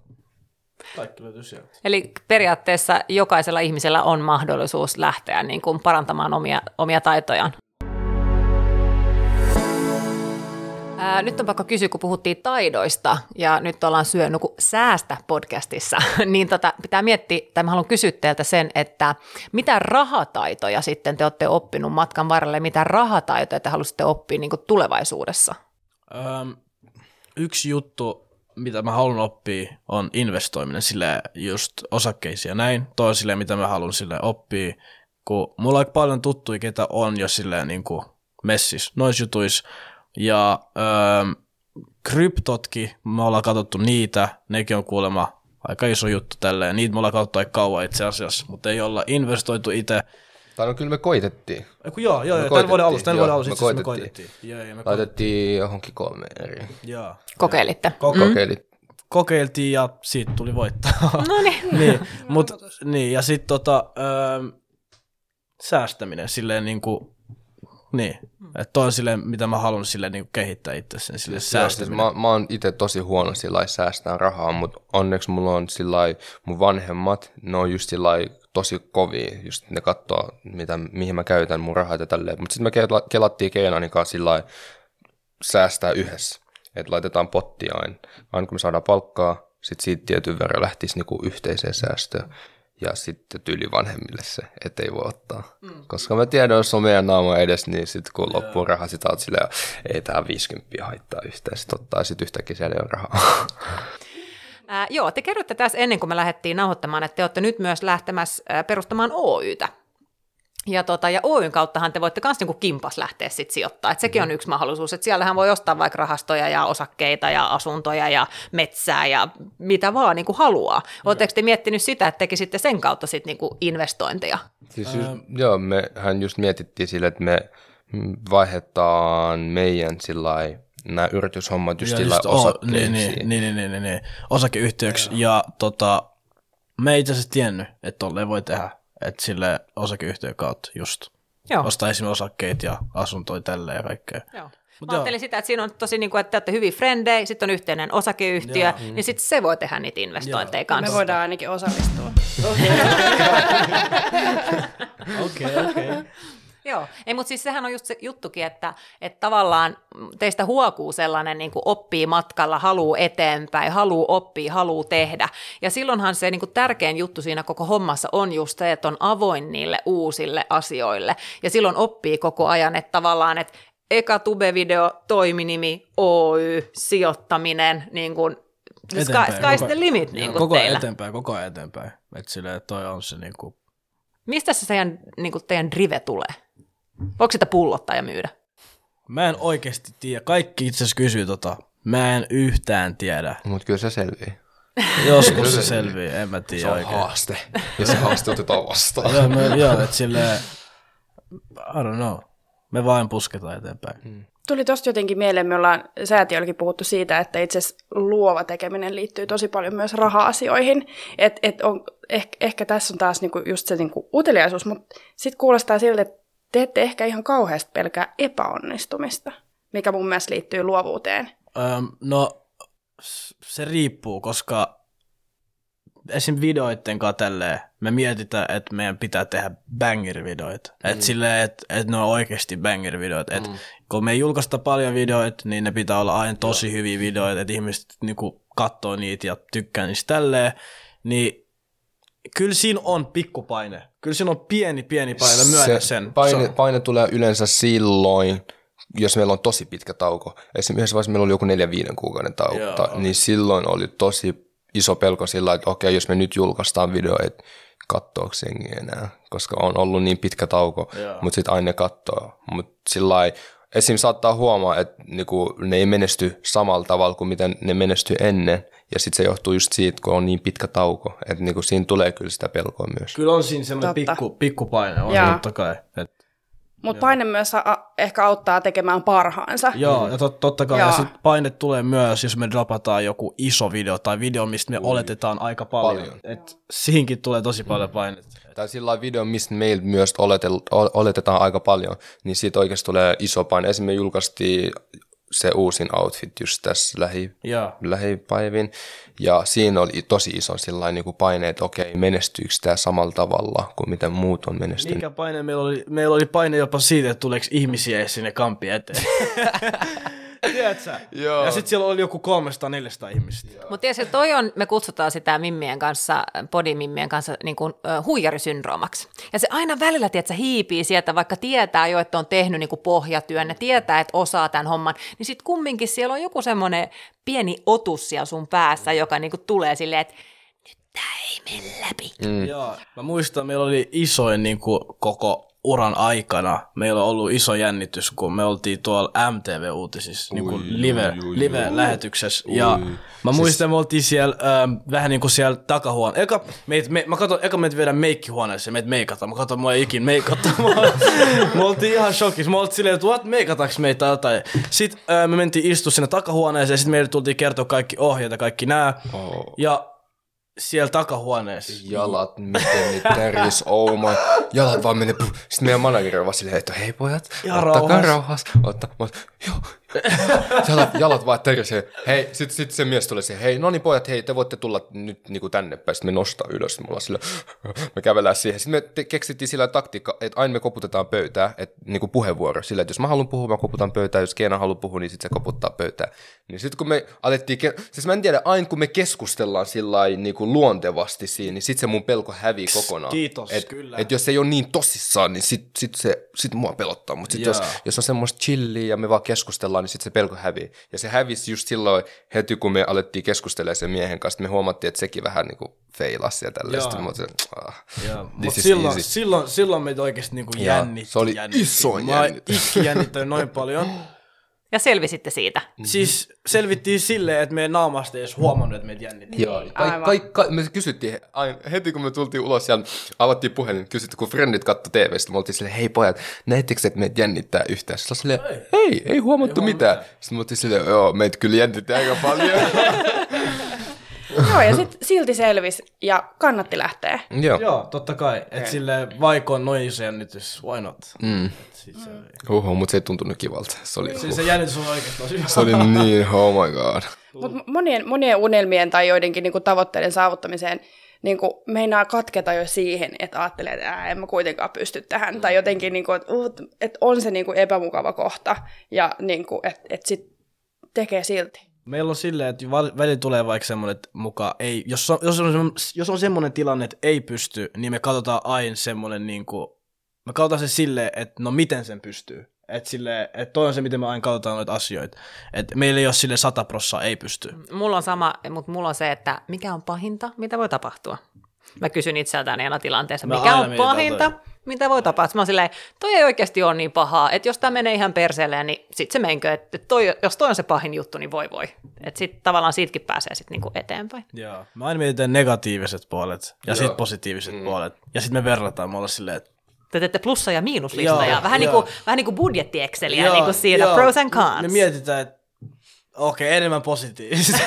Kaikki löytyy sieltä. Eli periaatteessa jokaisella ihmisellä on mahdollisuus lähteä niin kuin parantamaan omia, omia taitojaan. Ää, nyt on pakko kysyä, kun puhuttiin taidoista ja nyt ollaan syönyt säästä podcastissa, niin tota, pitää miettiä, tai mä haluan kysyä teiltä sen, että mitä rahataitoja sitten te olette oppinut matkan varrelle, mitä rahataitoja te haluaisitte oppia niin tulevaisuudessa? Öm, yksi juttu, mitä mä haluan oppia, on investoiminen sille just osakkeisiin ja näin. Toi on silleen, mitä mä haluan sille oppia, kun mulla on paljon tuttuja, ketä on jo silleen niin kuin messis, noissa jutuissa. Ja öö, kryptotkin, me ollaan katsottu niitä, nekin on kuulemma aika iso juttu tälleen. Niitä me ollaan katsottu aika kauan itse asiassa, mutta ei olla investoitu itse. Tai no kyllä me koitettiin. Eiku, joo, joo, Me joo, tämän vuoden koitettiin, alussa, tämän joo, vuoden alussa me koitettiin. koitettiin. Joo, joo, me. Laitettiin johonkin kolme eri. Joo. Kokeilitte. Koko, Kokeilit. Kokeiltiin ja siitä tuli voittaa. No niin. niin, mut, niin, ja sitten tota, öö, säästäminen silleen niinku, niin, että toi on silleen, mitä mä haluan silleen niinku kehittää itse sen siis säästäminen. mä, mä oon itse tosi huono sillä säästää rahaa, mutta onneksi mulla on sillä mun vanhemmat, ne on just sillä tosi kovia, just ne katsoo, mitä, mihin mä käytän mun rahat ja tälleen. Mutta sitten me kela- kelattiin Keenanin kanssa sillä säästää yhdessä, että laitetaan pottia aina. Aina kun me saadaan palkkaa, sitten siitä tietyn verran lähtisi niinku yhteiseen säästöön. Ja sitten tyyli vanhemmille se, että ei voi ottaa. Mm. Koska mä tiedän, jos on meidän naama edes, niin sitten kun loppuu raha, sit oot silleen, ei tää 50 haittaa yhtään. Sitten ottaa sit yhtäkkiä siellä ei ole rahaa. Ää, joo, te kerroitte tässä ennen kuin me lähdettiin nauhoittamaan, että te olette nyt myös lähtemässä ää, perustamaan Oytä. Ja, tota, ja Oyn kauttahan te voitte myös niinku kimpas lähteä sit sijoittaa. Et sekin on yksi mahdollisuus, että siellähän voi ostaa vaikka rahastoja ja osakkeita ja asuntoja ja metsää ja mitä vaan niinku haluaa. Oletteko te miettinyt sitä, että tekisitte sen kautta sit niinku investointeja? Siis just, joo, mehän just mietittiin sille, että me vaihdetaan meidän sillä nämä yrityshommat just Ja sillä just osakkeisiin. niin, niin, niin, niin, niin, niin, niin, osakeyhtiöksi. Ja tota, me ei itse asiassa tiennyt, että tolleen voi tehdä. Että sille osakeyhtiön kautta just. Joo. Ostaa esimerkiksi osakkeet ja asuntoja tälleen ja kaikkea. Joo. Mut Mä ajattelin sitä, että siinä on tosi niin kuin, että te olette hyviä frendejä, sitten on yhteinen osakeyhtiö, Joo. niin sitten se voi tehdä niitä investointeja kanssa. Me voidaan ainakin osallistua. Okei, okei. Joo, ei, mutta siis sehän on just se juttukin, että, että tavallaan teistä huokuu sellainen niin kuin oppii matkalla, haluu eteenpäin, haluu oppia, haluu tehdä. Ja silloinhan se niin kuin tärkein juttu siinä koko hommassa on just se, että on avoin niille uusille asioille. Ja silloin oppii koko ajan, että tavallaan, että eka tube-video, toiminimi, Oy, sijoittaminen, niin kuin sky, sky's koko- the limit niin kuin koko ajan teillä. eteenpäin, koko ajan eteenpäin. Että silleen, toi on se niinku... Mistä se teidän, niin kuin teidän drive tulee? Voiko sitä pullottaa ja myydä? Mä en oikeasti tiedä. Kaikki itse asiassa kysyy tota. Mä en yhtään tiedä. Mutta kyllä se selvii. Joskus se selvii, en mä tiedä Se on oikein. haaste. Ja se haaste otetaan vastaan. Joo, me, joo että silleen, I don't know. Me vain pusketaan eteenpäin. Tuli tosta jotenkin mieleen, me ollaan säätiölläkin puhuttu siitä, että itse asiassa luova tekeminen liittyy tosi paljon myös raha-asioihin. Et, et on, ehkä, ehkä tässä on taas niinku just se niinku uteliaisuus, mutta sitten kuulostaa siltä, että te ette ehkä ihan kauheasti pelkää epäonnistumista, mikä mun mielestä liittyy luovuuteen. Öm, no, se riippuu, koska esim. videoiden tälleen, me mietitään, että meidän pitää tehdä banger-videoita. Mm. Että silleen, että et ne on oikeasti banger-videoita. Et kun me ei julkaista paljon videoita, niin ne pitää olla aina tosi hyviä videoita, että ihmiset niinku katsoo niitä ja tykkää niistä tälleen. Niin kyllä siinä on pikkupaine. Kyllä siinä on pieni, pieni paine, myönnän sen. Paine, Se on- paine tulee yleensä silloin, jos meillä on tosi pitkä tauko. Esimerkiksi vaiheessa meillä oli joku neljä viiden kuukauden tauko, Joo. ta, niin silloin oli tosi iso pelko sillä, että okei, jos me nyt julkaistaan video, että kattoako jengi enää, koska on ollut niin pitkä tauko, Joo. mutta sitten aina ne kattoo. Mutta sillä esim. saattaa huomaa, että niinku, ne ei menesty samalla tavalla kuin miten ne menesty ennen, ja sitten se johtuu just siitä, kun on niin pitkä tauko, että niinku, siinä tulee kyllä sitä pelkoa myös. Kyllä on siinä semmoinen Totta. pikku, pikkupaine, on Joo. totta kai. Et Mutta paine myös a- ehkä auttaa tekemään parhaansa. Joo, ja tot, totta kai. Joo. Ja sit paine tulee myös, jos me dropataan joku iso video tai video, mistä me oletetaan aika paljon. Paljon. Et siinkin tulee tosi paljon painetta. tai sillä lailla video, mistä meillä myös oletel, oletetaan aika paljon, niin siitä oikeasti tulee iso paine. Esimerkiksi me julkaistiin se uusin outfit just tässä lähi, Joo. lähipäivin, ja siinä oli tosi iso sillä niin paine, että okei, menestyykö tämä samalla tavalla kuin miten muut on menestynyt. Mikä paine meillä oli? Meillä oli paine jopa siitä, että tuleeko ihmisiä sinne kampi eteen. Tiedätkö? Joo. Ja sitten siellä oli joku 300-400 ihmistä. Mutta tiedätkö, toi on, me kutsutaan sitä mimmien kanssa, podimimmien kanssa niin kuin, ö, huijarisyndroomaksi. Ja se aina välillä, tiedätkö, hiipii sieltä, vaikka tietää jo, että on tehnyt niin kuin pohjatyön, ne tietää, että osaa tämän homman, niin sitten kumminkin siellä on joku semmoinen pieni otus siellä sun päässä, joka niin kuin tulee silleen, että nyt tämä ei mene läpi. Mm. Joo. Mä muistan, meillä oli isoin niin kuin, koko uran aikana meillä on ollut iso jännitys, kun me oltiin tuolla MTV-uutisissa niin kuin live, live-lähetyksessä. Ja mä muistan, että me oltiin siellä ähm, vähän niin kuin siellä takahuone. Eka, meit, me, mä katson, eka meitä viedään meikkihuoneeseen, meitä meikataan. Mä katson, mua ei ikin meikata. me oltiin ihan shokissa. Me oltiin silleen, että what, meikataanko meitä jotain. Sitten äh, me mentiin istua sinne takahuoneeseen ja sitten meille tultiin kertoa kaikki ohjeet ja kaikki nää. Oh. Ja siellä takahuoneessa. Jalat, miten niitä täris, oh my. Jalat vaan menee, puh. Sitten meidän manageri on vaan silleen, että hei pojat, Ja ottakaa rauhassa. rauhas. Otta, mä, joo. Jalat, jalat vaan tärisee. Hei, sit, sit se mies tulee siihen, hei, no niin pojat, hei, te voitte tulla nyt niinku tänne päin. Sitten me nostaa ylös, me ollaan sillä, me kävellään siihen. Sitten me te, keksittiin sillä taktiikka, että aina me koputetaan pöytää, että niinku puheenvuoro. Sillä, että jos mä haluan puhua, mä koputan pöytää, jos Keena haluaa puhua, niin sitten se koputtaa pöytää. Niin sitten kun me alettiin, ke- siis mä en tiedä, aina kun me keskustellaan sillä niinku luontevasti siinä, niin sitten se mun pelko hävii kokonaan. Kiitos, et, kyllä. Et jos ei ole niin tosissaan, niin sit, sit, se, sit mua pelottaa. Mutta sit jos, Jaa. jos on semmoista chilliä ja me vaan keskustellaan, niin sitten se pelko hävii. Ja se hävisi just silloin heti, kun me alettiin keskustella sen miehen kanssa, me huomattiin, että sekin vähän niinku feilasi ja tälleen. Mä olin, ah, mut silloin, easy. silloin, silloin meitä oikeasti niinku Jaa, jännitti. se oli jännitti. Mä oon jännitys. ikki jännittänyt noin paljon. Ja selvisitte siitä. Siis selvittiin silleen, että meidän naamasta ei edes huomannut, että meitä jännitti. Joo, kai, kai, kai, me kysyttiin, aina, heti kun me tultiin ulos ja avattiin puhelin, kysyttiin, kun frendit katsoi TVstä, me oltiin silleen, hei pojat, näettekö, että meitä jännittää yhtään? Sitten silleen, ei, ei huomattu mitään. Sitten me oltiin silleen, joo, meitä kyllä jännittää aika paljon. Joo, ja sitten silti selvisi ja kannatti lähteä. joo. Joo, totta kai. Että silleen, vaikka on noin iso jännitys, why not? Mm. Siis se, Uhu, mutta se ei tuntunut kivalta. Se oli, siis se jännitys on oikeasti tosi se oli niin, oh my god. Mutta monien, monien unelmien tai joidenkin niinku tavoitteiden saavuttamiseen niinku meinaa katketa jo siihen, että ajattelee, että ää, en mä kuitenkaan pysty tähän. Tai jotenkin, niinku, että uh, et on se niinku epämukava kohta ja niinku, että et sit tekee silti. Meillä on silleen, että välillä tulee vaikka semmoinen, että muka ei, jos on, jos on, jos on semmoinen tilanne, että ei pysty, niin me katsotaan aina semmoinen niin kuin, me katsotaan se silleen, että no miten sen pystyy. Että sille, että toi on se, miten me aina katsotaan noita asioita. Että meillä ei ole sille sata prossaa, ei pysty. Mulla on sama, mutta mulla on se, että mikä on pahinta, mitä voi tapahtua. Mä kysyn itseltäni aina tilanteessa, Mä mikä on pahinta, toi. Mitä voi tapahtua. Mä oon silleen, toi ei oikeasti ole niin pahaa, että jos tämä menee ihan perseelleen, niin sit se menkö, että toi, jos toi on se pahin juttu, niin voi voi. Että sit tavallaan siitäkin pääsee sit niinku eteenpäin. Joo. Mä aina mietitään negatiiviset puolet ja sitten positiiviset mm. puolet. Ja sitten me verrataan, me ollaan silleen, että Te teette plussa- ja miinuslistoja, Joo, vähän, niin joo. kuin, vähän niin kuin budjetti-exceliä niin kuin siinä, pros and cons. Me mietitään, että okei, okay, enemmän positiivista.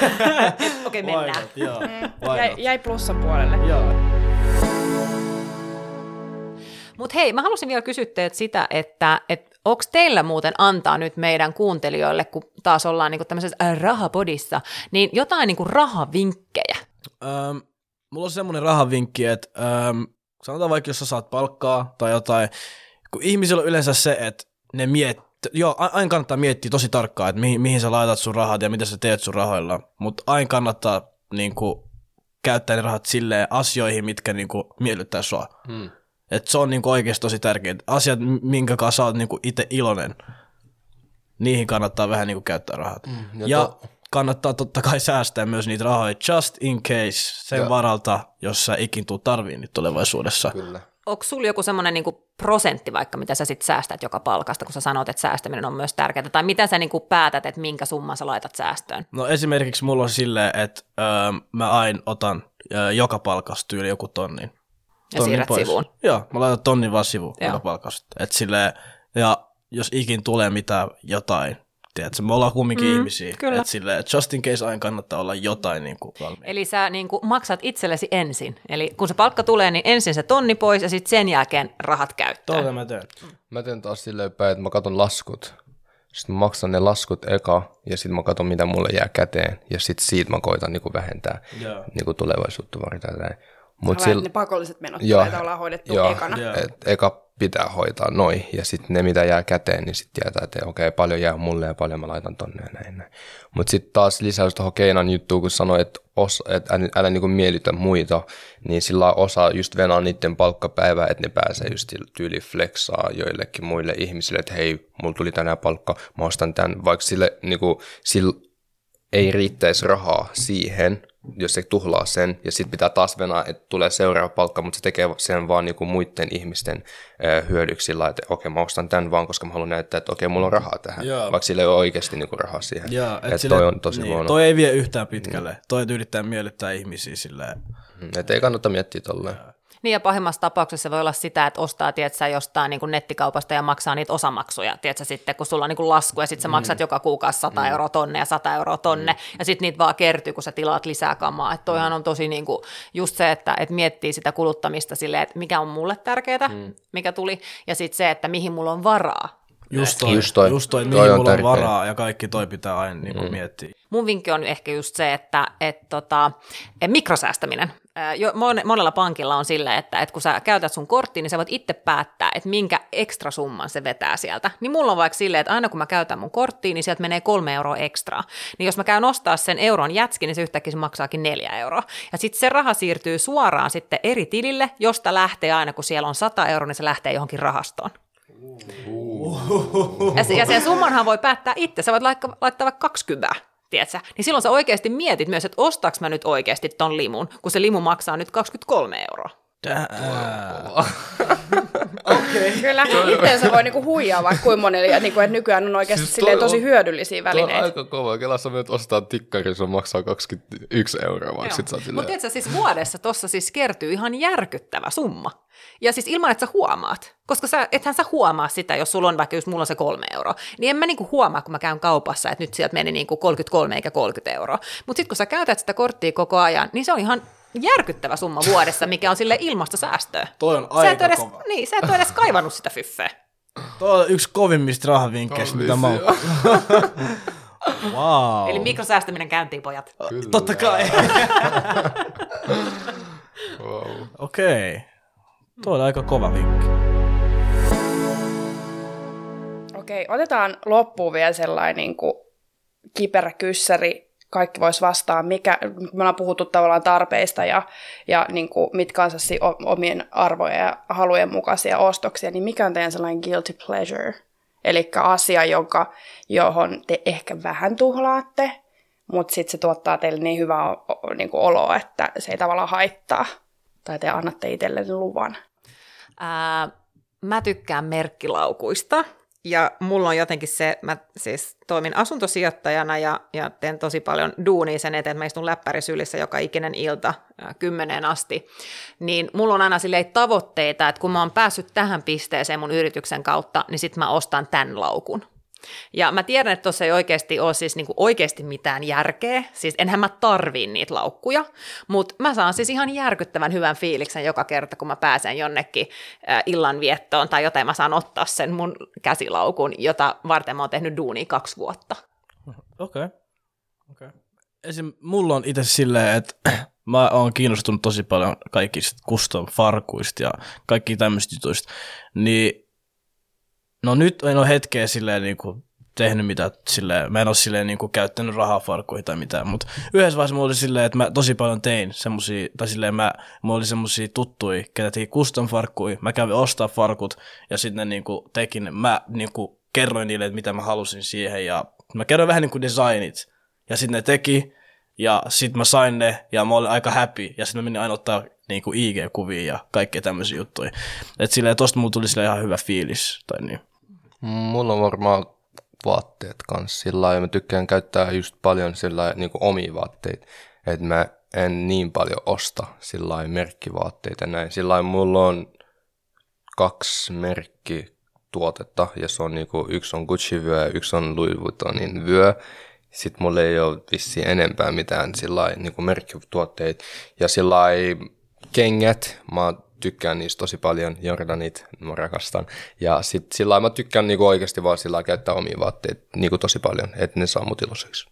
Okei, Why mennään. not? Joo, why Jäi, jäi plussan puolelle. Joo. Mutta hei, mä halusin vielä kysyä teiltä sitä, että et, onko teillä muuten antaa nyt meidän kuuntelijoille, kun taas ollaan niinku tämmöisessä äh, rahapodissa, niin jotain niinku rahavinkkejä? Ähm, mulla on semmoinen rahavinkki, että ähm, sanotaan vaikka, jos sä saat palkkaa tai jotain, kun ihmisillä on yleensä se, että ne miet, joo, aina kannattaa miettiä tosi tarkkaan, että mihin, mihin sä laitat sun rahat ja mitä sä teet sun rahoilla, mutta aina kannattaa niin kuin, käyttää ne rahat silleen asioihin, mitkä niin kuin, miellyttää sua. Hmm. Et se on niin kuin, oikeasti tosi tärkeää. Asiat, minkä kanssa sä oot niin kuin, itse iloinen, niihin kannattaa vähän niin kuin, käyttää rahat. Mm, ja ja to- kannattaa totta kai säästää myös niitä rahoja just in case sen Ja- varalta, jos sä ikin tuu tarvii niitä tulevaisuudessa. Kyllä. Onko sulla joku semmoinen niinku prosentti vaikka, mitä sä sit säästät joka palkasta, kun sä sanot, että säästäminen on myös tärkeää, tai mitä sä niinku päätät, että minkä summan sä laitat säästöön? No esimerkiksi mulla on silleen, että öö, mä aina otan öö, joka palkasta tyyli joku tonnin. Ja siirrät sivuun. Joo, mä laitan tonnin vaan sivuun Joo. joka palkasta. Et silleen, ja jos ikin tulee mitään jotain, tiedätkö, me ollaan kumminkin Mm, ihmisiä. kyllä. Et silleen, just in case aina kannattaa olla jotain niin kuin valmiina. Eli sä niinku maksat itsellesi ensin. Eli kun se palkka tulee, niin ensin se tonni pois ja sitten sen jälkeen rahat käyttöön. Tuolla mä teen. Mä teen taas silleen päin, että mä katon laskut. Sitten mä maksan ne laskut eka, ja sitten mä katon, mitä mulle jää käteen. Ja sitten siitä mä koitan niinku vähentää Joo. niinku tulevaisuutta varten. Mut Mutta sil... ne pakolliset menot Joo. tulee ollaan hoidettu Joo. ekana. Joo. Et eka pitää hoitaa noin, ja sitten ne, mitä jää käteen, niin sitten tietää, että okei, paljon jää mulle ja paljon mä laitan tonne ja näin. näin. Mutta sitten taas lisäys tuohon Keinan juttuun, kun sanoi, että, os, että älä, älä niinku miellytä muita, niin sillä osaa just venaa niiden palkkapäivää, että ne pääsee just tyyli flexaa joillekin muille ihmisille, että hei, mulla tuli tänään palkka, mä ostan tämän, vaikka sille, niinku, sille ei riittäisi rahaa siihen, jos se tuhlaa sen, ja sitten pitää taas venää, että tulee seuraava palkka, mutta se tekee sen vaan niinku muiden ihmisten ö, hyödyksi sillä, että okei, mä ostan tämän vaan, koska mä haluan näyttää, että okei, mulla on rahaa tähän, Joo. vaikka sillä ei ole oikeasti niinku rahaa siihen. Joo, että sille- toi on tosi niin, huono. Toi ei vie yhtään pitkälle. Toi yrittää miellyttää ihmisiä silleen. Mm, Että ei kannata miettiä tolleen. Niin ja pahimmassa tapauksessa se voi olla sitä, että ostaa tiedätkö, jostain niin kuin nettikaupasta ja maksaa niitä osamaksuja, tiedätkö, sitten, kun sulla on niin kuin lasku ja sitten sä maksat joka kuukausi 100 euroa tonne ja 100 euroa tonne ja sitten niitä vaan kertyy, kun sä tilaat lisää kamaa. Että toihan on tosi niin kuin just se, että, että miettii sitä kuluttamista silleen, että mikä on mulle tärkeää, mikä tuli ja sitten se, että mihin mulla on varaa. Just toi, Just toi. just toi, Toi mihin on mulla on tärkeä. varaa ja kaikki toi pitää aina niinku mm. miettiä. Mun vinkki on ehkä just se, että et, tota, mikrosäästäminen. Jo, mon- monella pankilla on silleen, että et kun sä käytät sun korttiin, niin sä voit itse päättää, että minkä ekstra summan se vetää sieltä. Niin mulla on vaikka silleen, että aina kun mä käytän mun korttiin, niin sieltä menee kolme euroa ekstraa. Niin jos mä käyn ostaa sen euron jätski, niin se yhtäkkiä se maksaakin neljä euroa. Ja sitten se raha siirtyy suoraan sitten eri tilille, josta lähtee aina, kun siellä on 100 euroa, niin se lähtee johonkin rahastoon. Ja, se, ja sen summanhan voi päättää itse. Sä voit laittaa, laittaa vaikka 20, tiedätkö? Niin silloin sä oikeasti mietit myös, että ostaks mä nyt oikeasti ton limun, kun se limu maksaa nyt 23 euroa. Kyllä, itseensä voi niinku huijaa vaikka kuinka monelle, ja niinku, että nykyään on oikeasti Siis silleen toi tosi on- hyödyllisiä Tuo on välineitä. aika kova. Kelassa menet ostaa tikkari, se maksaa 21 euroa, vaikka sit oot Mutta silleen... tiedätkö, siis vuodessa tuossa siis kertyy ihan järkyttävä summa. Ja siis ilman, että sä huomaat. Koska sä, ethän sä huomaa sitä, jos sulla on vaikka just mulla on se kolme euroa. Niin en mä niinku huomaa, kun mä käyn kaupassa, että nyt sieltä meni niinku 33 eikä 30 euroa. Mutta sitten kun sä käytät sitä korttia koko ajan, niin se on ihan järkyttävä summa vuodessa, mikä on sille ilmasta säästöä. Toi on Sä et, aika edes, kova. niin, sä et ole edes kaivannut sitä fyffeä. Toi on yksi kovimmista rahavinkkeistä, mitä mä oon. wow. Eli mikrosäästäminen käyntiin, pojat. Totta kai. Wow. Okei. Okay. Toi on aika kova vinkki. Okei, otetaan loppuun vielä sellainen niin kuin kiperä kyssäri. Kaikki vois vastaa, mikä, me ollaan puhuttu tavallaan tarpeista ja, ja niin kuin, mitkä on omien arvojen ja halujen mukaisia ostoksia, niin mikä on teidän sellainen guilty pleasure? Eli asia, jonka, johon te ehkä vähän tuhlaatte, mutta sitten se tuottaa teille niin hyvää niin kuin oloa, että se ei tavallaan haittaa. Tai te annatte itsellenne luvan. Ää, mä tykkään merkkilaukuista ja mulla on jotenkin se, mä siis toimin asuntosijoittajana ja, ja teen tosi paljon duunia sen eteen, että mä istun läppärisylissä joka ikinen ilta kymmeneen asti, niin mulla on aina silleen tavoitteita, että kun mä oon päässyt tähän pisteeseen mun yrityksen kautta, niin sit mä ostan tämän laukun. Ja mä tiedän, että tuossa ei oikeasti ole siis niinku oikeasti mitään järkeä, siis enhän mä tarvii niitä laukkuja, mutta mä saan siis ihan järkyttävän hyvän fiiliksen joka kerta, kun mä pääsen jonnekin illanviettoon tai jotain, mä saan ottaa sen mun käsilaukun, jota varten mä oon tehnyt duunia kaksi vuotta. Okei. Okay. Okay. Esim. mulla on itse silleen, että mä oon kiinnostunut tosi paljon kaikista custom farkuista ja kaikki tämmöistä jutuista. Niin, no nyt en ole hetkeä silleen niin kuin tehnyt mitä silleen, mä en ole silleen niin kuin käyttänyt rahaa farkkuihin tai mitään, mutta yhdessä vaiheessa mulla oli silleen, että mä tosi paljon tein semmosia, tai silleen mä, mulla oli semmosia tuttuja, ketä teki custom farkkuja, mä kävin ostaa farkut ja sitten ne niin kuin tekin, mä niin kuin kerroin niille, että mitä mä halusin siihen ja mä kerroin vähän niin kuin designit ja sitten ne teki ja sitten mä sain ne ja mä olin aika happy ja sitten mä menin aina ottaa niin IG-kuvia ja kaikkea tämmöisiä juttuja. Että silleen tosta mulla tuli silleen ihan hyvä fiilis tai niin. Mulla on varmaan vaatteet kanssa sillä lailla. Mä tykkään käyttää just paljon sillä lailla, niin omia vaatteita. Että mä en niin paljon osta sillä lailla merkkivaatteita näin. Sillä lailla mulla on kaksi merkkituotetta ja se on niinku, yksi on Gucci-vyö ja yksi on Louis Vuittonin vyö. Sitten mulla ei ole vissiin enempää mitään sillä lailla, niinku merkkituotteita. Ja sillä lailla kengät, mä tykkään niistä tosi paljon, Jordanit, mä rakastan. Ja sit sillä mä tykkään niinku oikeasti vaan sillä käyttää omia vaatteita niinku tosi paljon, että ne saa mut iloiseksi.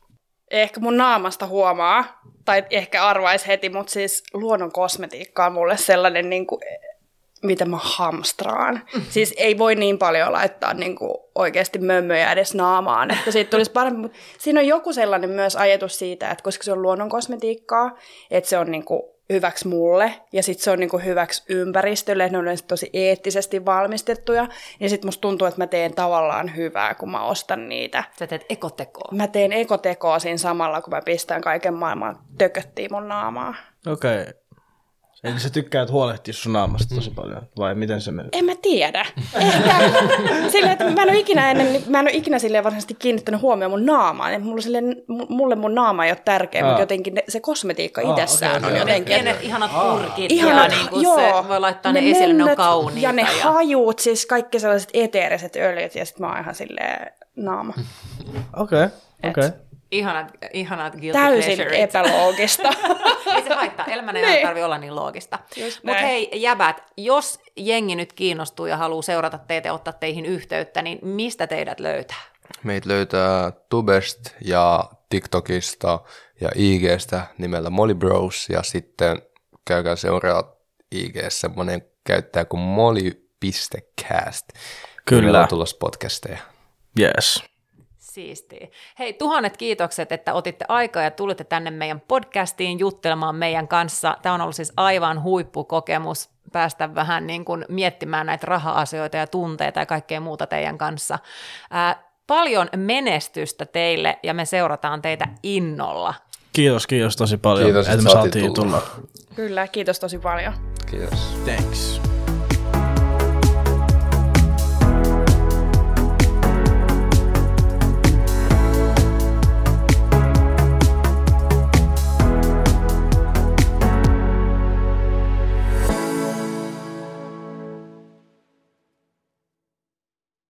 ehkä mun naamasta huomaa, tai ehkä arvaisi heti, mutta siis luonnon kosmetiikka on mulle sellainen, niin kuin, mitä mä hamstraan. Siis ei voi niin paljon laittaa niin kuin, oikeasti mömmöjä edes naamaan, että siitä tulisi parempi. Mutta siinä on joku sellainen myös ajatus siitä, että koska se on luonnon kosmetiikkaa, että se on niin kuin, hyväksi mulle ja sitten se on niinku hyväksi ympäristölle, että ne on yleensä tosi eettisesti valmistettuja, ja sitten musta tuntuu, että mä teen tavallaan hyvää, kun mä ostan niitä. Sä teet ekotekoa. Mä teen ekotekoa siinä samalla, kun mä pistän kaiken maailman tököttiin mun naamaa. Okei. Okay. Eli sä tykkäät huolehtia sun naamasta tosi paljon, vai miten se menee? En mä tiedä. Ehkä sille, että mä en ole ikinä, ennen, mä en ole ikinä silleen varsinaisesti kiinnittänyt huomioon mun naamaan. Et mulle, silleen, mulle mun naama ei ole tärkeä, Aa. mutta jotenkin ne, se kosmetiikka Aa, itsessään okei, on okei, jotenkin. okei. Pienet ihanat purkit Ihanat, ja niin kuin joo, se voi laittaa ne, esille, ne on kauniita. Ja ne hajut, siis kaikki sellaiset eteeriset öljyt, ja sitten mä oon ihan silleen naama. Okei, okei. Ihanat, ihanat guilty Täysin pleasurit. epäloogista. ei se haittaa, elämän ei Niin. tarvitse olla niin loogista. Mutta hei jäbät, jos jengi nyt kiinnostuu ja haluaa seurata teitä ja ottaa teihin yhteyttä, niin mistä teidät löytää? Meitä löytää Tubest ja TikTokista ja IGstä nimellä Molly Bros. Ja sitten käykää seuraa IG semmoinen käyttäjä kuin molly.cast. Kyllä. Meillä on tulossa podcasteja. Yes. Siistiä. Hei, tuhannet kiitokset, että otitte aikaa ja tulitte tänne meidän podcastiin juttelemaan meidän kanssa. Tämä on ollut siis aivan huippukokemus päästä vähän niin kuin miettimään näitä raha-asioita ja tunteita ja kaikkea muuta teidän kanssa. Ää, paljon menestystä teille ja me seurataan teitä innolla. Kiitos, kiitos tosi paljon, Kiitos, että että me saatiin saatiin tulla. tulla. Kyllä, kiitos tosi paljon. Kiitos. Thanks.